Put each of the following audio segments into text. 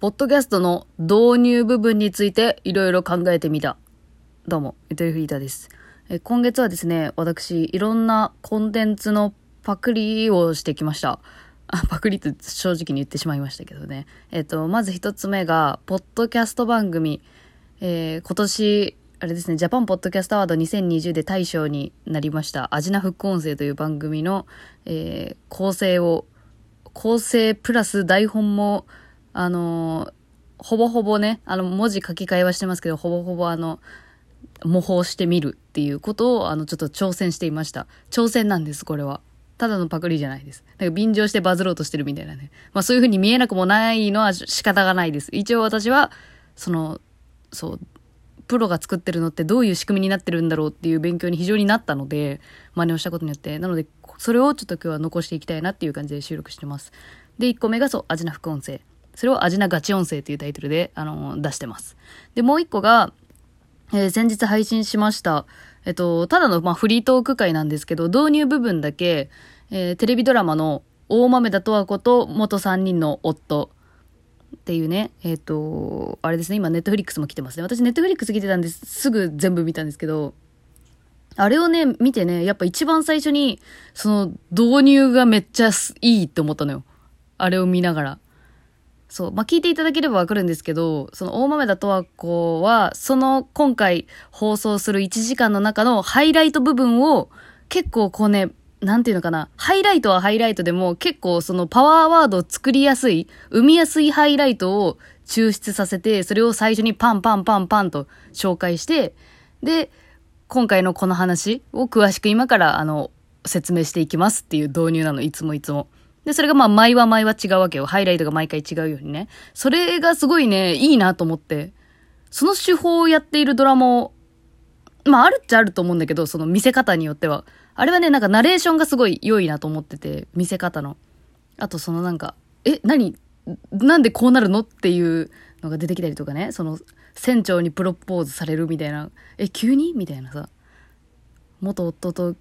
ポッドキャストの導入部分についていろいろ考えてみた。どうも、ゆとりフリーターです。え今月はですね、私、いろんなコンテンツのパクリをしてきました。パクリって正直に言ってしまいましたけどね。えっ、と、まず一つ目が、ポッドキャスト番組、えー今年、あれですね、ジャパンポッドキャストアワード2020で大賞になりました、アジナ副音声という番組の、えー構成を、構成プラス台本も、あのほぼほぼね、あの、文字書き換えはしてますけど、ほぼほぼあの、模倣してみるっていうことを、あの、ちょっと挑戦していました。挑戦なんです、これは。ただのパクリじゃないです。なんか便乗してバズろうとしてるみたいなね。まあそういう風に見えなくもないのは仕方がないです。一応私は、その、そう、プロが作ってるのってどういう仕組みになってるんだろうっていう勉強に非常になったので、真似をしたことによって。なので、それをちょっと今日は残していきたいなっていう感じで収録してます。で、1個目がそう、アジナ副音声。それをアジナガチ音声っていうタイトルで、あの出してます。で、もう1個が、えー先日配信しました。えっと、ただの、まあ、フリートーク会なんですけど、導入部分だけ、えーテレビドラマの大豆田十和子と元3人の夫っていうね、えっ、と、あれですね、今ネットフリックスも来てますね。私ネットフリックス来てたんです、すぐ全部見たんですけど、あれをね、見てね、やっぱ一番最初に、その導入がめっちゃいいって思ったのよ。あれを見ながら。そう。まあ、聞いていただければわかるんですけど、その大豆田十和子は、その今回放送する1時間の中のハイライト部分を、結構こうね、なんていうのかな。ハイライトはハイライトでも、結構そのパワーワードを作りやすい、生みやすいハイライトを抽出させて、それを最初にパンパンパンパンと紹介して、で、今回のこの話を詳しく今から、あの、説明していきますっていう導入なの、いつもいつも。で、それがまあ、毎は毎は違うわけよ。ハイライトが毎回違うようにね。それがすごいね、いいなと思って。その手法をやっているドラマを、まあ、あるっちゃあると思うんだけど、その見せ方によっては。あれはね、なんかナレーションがすごい良いなと思ってて、見せ方の。あと、そのなんか、え、何なんでこうなるのっていうのが出てきたりとかね。その、船長にプロポーズされるみたいな。え、急に？みたいなさ。元夫と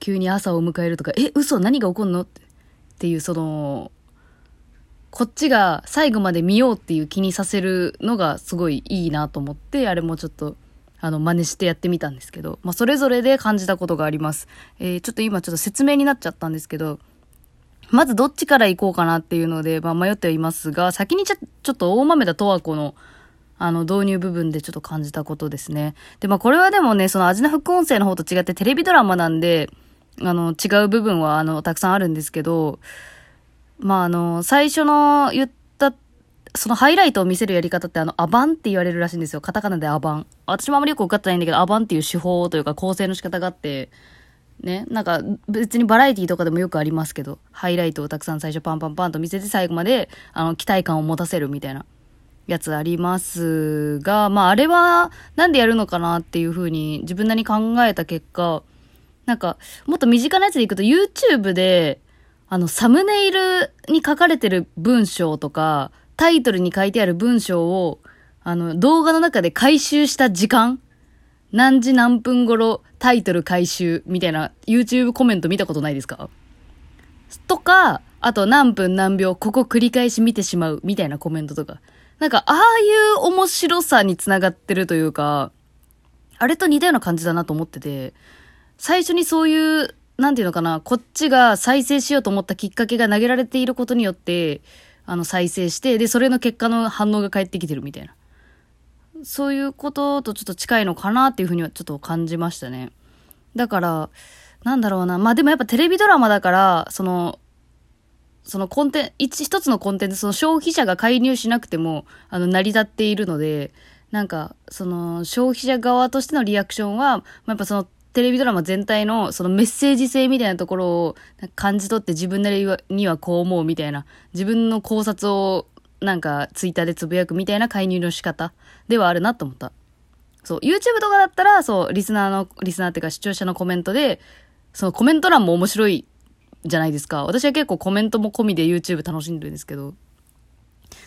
急に朝を迎えるとか、え、嘘？何が起こんの？ってっていう、その、こっちが最後まで見ようっていう気にさせるのがすごいいいなと思って、あれもちょっと、あの、真似してやってみたんですけど、まあ、それぞれで感じたことがあります。えーちょっと今ちょっと説明になっちゃったんですけど、まずどっちから行こうかなっていうので、まあ、迷ってはいますが、先にちょちょっと大豆田十和子の、あの、導入部分でちょっと感じたことですね。で、まあ、これはでもね、その味の副音声の方と違ってテレビドラマなんで、あの、違う部分は、あの、たくさんあるんですけど、まあ、あの、最初の言った、そのハイライトを見せるやり方って、あの、アバンって言われるらしいんですよ。カタカナでアバン。私もあまりよく分かってないんだけど、アバンっていう手法というか構成の仕方があって、ね、なんか別にバラエティとかでもよくありますけど、ハイライトをたくさん最初パンパンパンと見せて最後まで、あの、期待感を持たせるみたいなやつありますが、まあ、あれはなんでやるのかなっていうふうに自分なりに考えた結果、なんか、もっと身近なやつでいくと YouTube で、あの、サムネイルに書かれてる文章とか、タイトルに書いてある文章を、あの、動画の中で回収した時間何時何分頃タイトル回収みたいな YouTube コメント見たことないですか？とか、あと何分何秒ここ繰り返し見てしまうみたいなコメントとか。なんか、ああいう面白さにつながってるというか、あれと似たような感じだなと思ってて、最初にそういう、なんていうのかな、こっちが再生しようと思ったきっかけが投げられていることによって、あの、再生して、で、それの結果の反応が返ってきてるみたいな。そういうこととちょっと近いのかなっていうふうにはちょっと感じましたね。だから、なんだろうな。まあでもやっぱテレビドラマだから、その、そのコンテン一、一つのコンテンツ、その消費者が介入しなくても、あの、成り立っているので、なんか、その、消費者側としてのリアクションは、まあ、やっぱその、テレビドラマ全体の、そのメッセージ性みたいなところを感じ取って自分なりにはこう思うみたいな、自分の考察を、なんか、ツイッターでつぶやくみたいな介入の仕方ではあるなと思った。そう、YouTube とかだったら、そう、リスナーの、リスナーっていうか視聴者のコメントで、そのコメント欄も面白いじゃないですか。私は結構コメントも込みで YouTube 楽しんでるんですけど。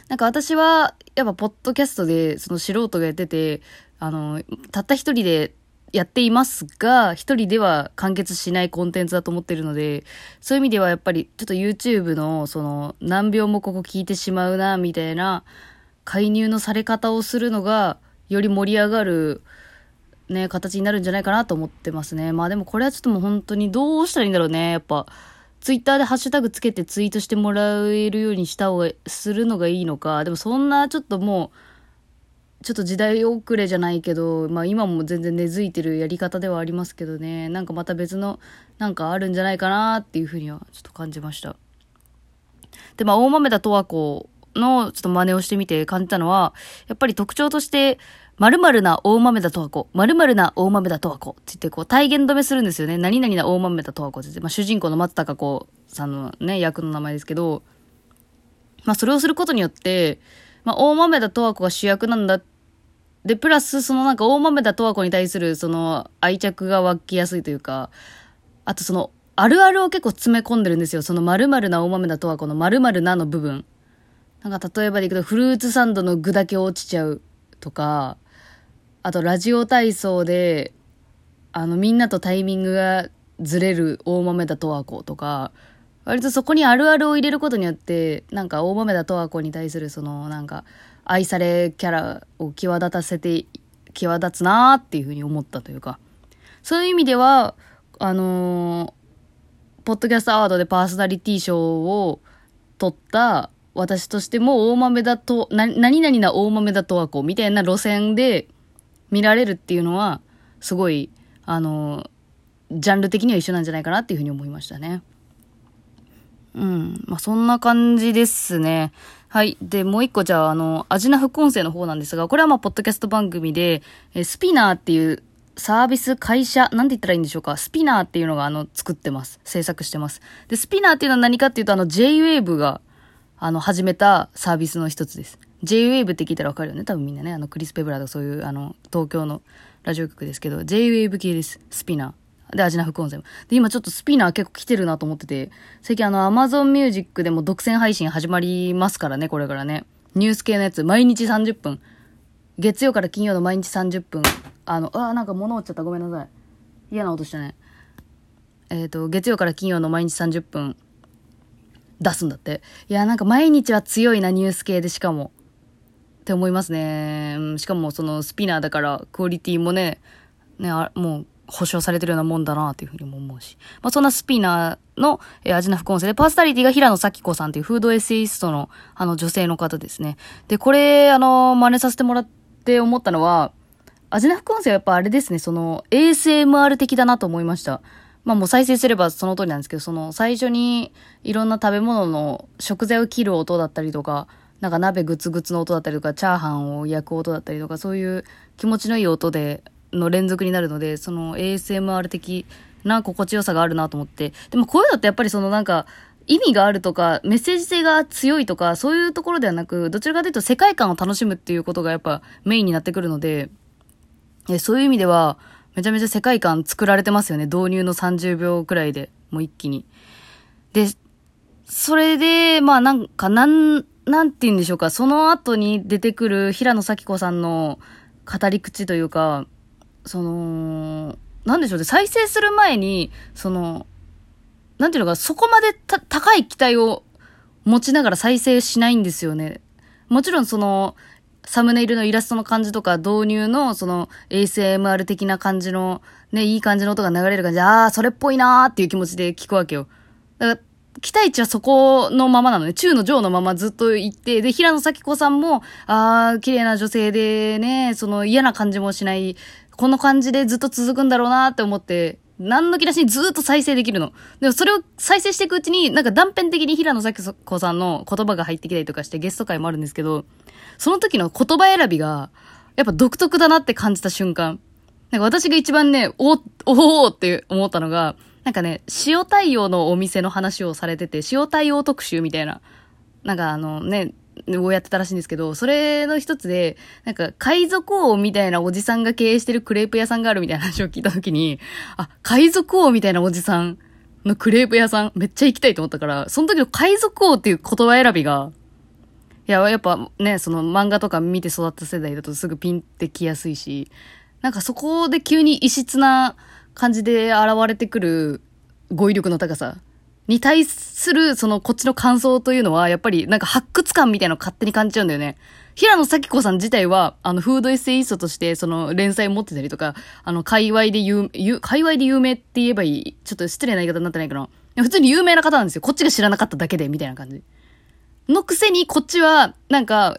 なんか私は、やっぱポッドキャストで、その素人がやってて、あの、たった一人でやっていますが、一人では完結しないコンテンツだと思ってるので、そういう意味ではやっぱり、ちょっと YouTube の、その、何秒もここ聞いてしまうな、みたいな、介入のされ方をするのが、より盛り上がる、ね、形になるんじゃないかなと思ってますね。まあでもこれはちょっともう本当にどうしたらいいんだろうね。やっぱ、ツイッターでハッシュタグつけてツイートしてもらえるようにした方が、するのがいいのか。でもそんなちょっともう、ちょっと時代遅れじゃないけど、まあ今も全然根付いてるやり方ではありますけどね。なんかまた別の、なんかあるんじゃないかなっていうふうにはちょっと感じました。で、まあ大豆田十和子のちょっと真似をしてみて感じたのは、やっぱり特徴として、〇〇な大豆だとわこ、〇〇な大豆だとわこって言ってこう体言止めするんですよね。何々な大豆だとわこって言って、まあ主人公の松高子さんのね、役の名前ですけど、まあそれをすることによって、まあ大豆だとわこが主役なんだっで、プラスそのなんか大豆だとわこに対するその愛着が湧きやすいというか、あとそのあるあるを結構詰め込んでるんですよ。その〇〇な大豆だとわこの〇〇なの部分。なんか例えばでいくとフルーツサンドの具だけ落ちちゃうとか、あとラジオ体操で、あのみんなとタイミングがずれる大豆田十和子とか、割とそこにあるあるを入れることによって、なんか大豆田十和子に対するそのなんか愛されキャラを際立たせて、際立つなーっていうふうに思ったというか、そういう意味では、あのー、ポッドキャストアワードでパーソナリティ賞を取った私としても大豆だと、な、何々な大豆だとはこう、みたいな路線で見られるっていうのは、すごい、あの、ジャンル的には一緒なんじゃないかなっていうふうに思いましたね。うん。まあ、そんな感じですね。はい。で、もう一個じゃあ、あの、味な副音声の方なんですが、これはまあ、ポッドキャスト番組で、え SPINEAR っていうサービス会社、なんて言ったらいいんでしょうか。 SPINEAR っていうのが、あの、作ってます。制作してます。で、 SPINEAR っていうのは何かっていうと、あの、J-Wave が、あの、始めたサービスの一つです。J-Wave って聞いたらわかるよね。多分みんなね。あの、クリス・ペプラーとかそういう、あの、東京のラジオ局ですけど、J-Wave 系です。 SPINEAR。で、味な副音声も。で、今ちょっと SPINEAR 結構来てるなと思ってて、最近あの、Amazon Music でも独占配信始まりますからね、これからね。ニュース系のやつ、毎日30分。月曜から金曜の毎日30分。あの、あ、なんか物落ちちゃった。ごめんなさい。嫌な音したね。えっ、ー、と、月曜から金曜の毎日30分。出すんだって。いや、なんか毎日は強いな、ニュース系でしかも。って思いますね。しかもその SPINEAR だからクオリティもね、ね、あもう保証されてるようなもんだなっていうふうにも思うし。まあそんな SPINEAR の、えー、味な副音声で、パーソナリティが平野紗季子さんっていうフードエッセイストのあの女性の方ですね。で、これ、あの、真似させてもらって思ったのは、味な副音声はやっぱあれですね、その ASMR 的だなと思いました。まあもう再生すればその通りなんですけど、その最初にいろんな食べ物の食材を切る音だったりとか、なんか鍋グツグツの音だったりとか、チャーハンを焼く音だったりとか、そういう気持ちのいい音で、の連続になるので、その ASMR 的な心地よさがあるなと思って。でもこういうのってやっぱりそのなんか、意味があるとか、メッセージ性が強いとか、そういうところではなく、どちらかというと世界観を楽しむっていうことがやっぱメインになってくるので、えそういう意味では、めちゃめちゃ世界観作られてますよね。導入の30秒くらいで、もう一気に。で、それで、まあなんか、なん、なんて言うんでしょうか。その後に出てくる平野咲子さんの語り口というか、その、なんでしょうね。再生する前に、その、なんていうのか、そこまで高い期待を持ちながら再生しないんですよね。もちろんその、サムネイルのイラストの感じとか、導入の、その、ASMR 的な感じの、ね、いい感じの音が流れる感じ、ああ、それっぽいなーっていう気持ちで聞くわけよ。だから、期待値はそこのままなのね。中の上のままずっと行って、で、平野咲子さんも、ああ、綺麗な女性でね、その嫌な感じもしない、この感じでずっと続くんだろうなって思って、何の気なしにずっと再生できるの。でもそれを再生していくうちに、なんか断片的に平野咲子さんの言葉が入ってきたりとかしてゲスト会もあるんですけど、その時の言葉選びが、やっぱ独特だなって感じた瞬間。なんか私が一番ね、お、おおって思ったのが、なんかね、塩対応のお店の話をされてて、塩対応特集みたいな、なんかあのね、をやってたらしいんですけど、それの一つで、なんか、海賊王みたいなおじさんが経営してるクレープ屋さんがあるみたいな話を聞いたときに、あ、海賊王みたいなおじさんのクレープ屋さん、めっちゃ行きたいと思ったから、その時の海賊王っていう言葉選びが、いや、やっぱね、その漫画とか見て育った世代だとすぐピンってきやすいし、なんかそこで急に異質な感じで現れてくる語彙力の高さ。に対する、その、こっちの感想というのは、やっぱり、なんか発掘感みたいなの勝手に感じちゃうんだよね。平野咲子さん自体は、あの、フードエッセイストとして、その、連載を持ってたりとか、あの、界隈で有、有、界隈で有名って言えばいい。ちょっと失礼な言い方になってないかな。普通に有名な方なんですよ。こっちが知らなかっただけで、みたいな感じ。のくせに、こっちは、なんか、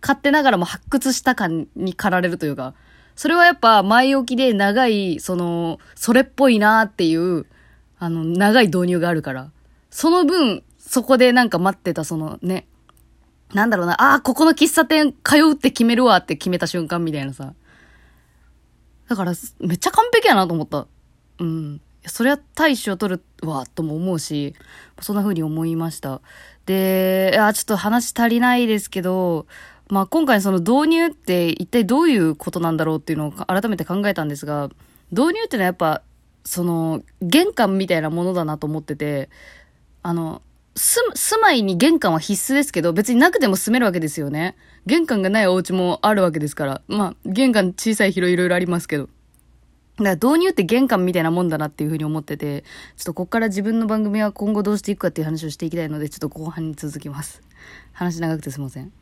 勝手ながらも発掘した感に駆られるというか、それはやっぱ前置きで長い、その、それっぽいなっていう、あの、長い導入があるから。その分、そこでなんか待ってたそのね、なんだろうな、ああ、ここの喫茶店通うって決めるわって決めた瞬間みたいなさ。だから、めっちゃ完璧やなと思った。うん。そりゃ大使を取るわ、とも思うし、そんな風に思いました。で、あ、ちょっと話足りないですけど、まあ今回その導入って一体どういうことなんだろうっていうのを改めて考えたんですが、導入ってのはやっぱ、その、玄関みたいなものだなと思ってて、あの、住、住まいに玄関は必須ですけど、別になくても住めるわけですよね。玄関がないお家もあるわけですから。まあ、玄関小さい広いろいろありますけど。だから導入って玄関みたいなもんだなっていうふうに思ってて、ちょっとこっから自分の番組は今後どうしていくかっていう話をしていきたいので、ちょっと後半に続きます。話長くてすいません。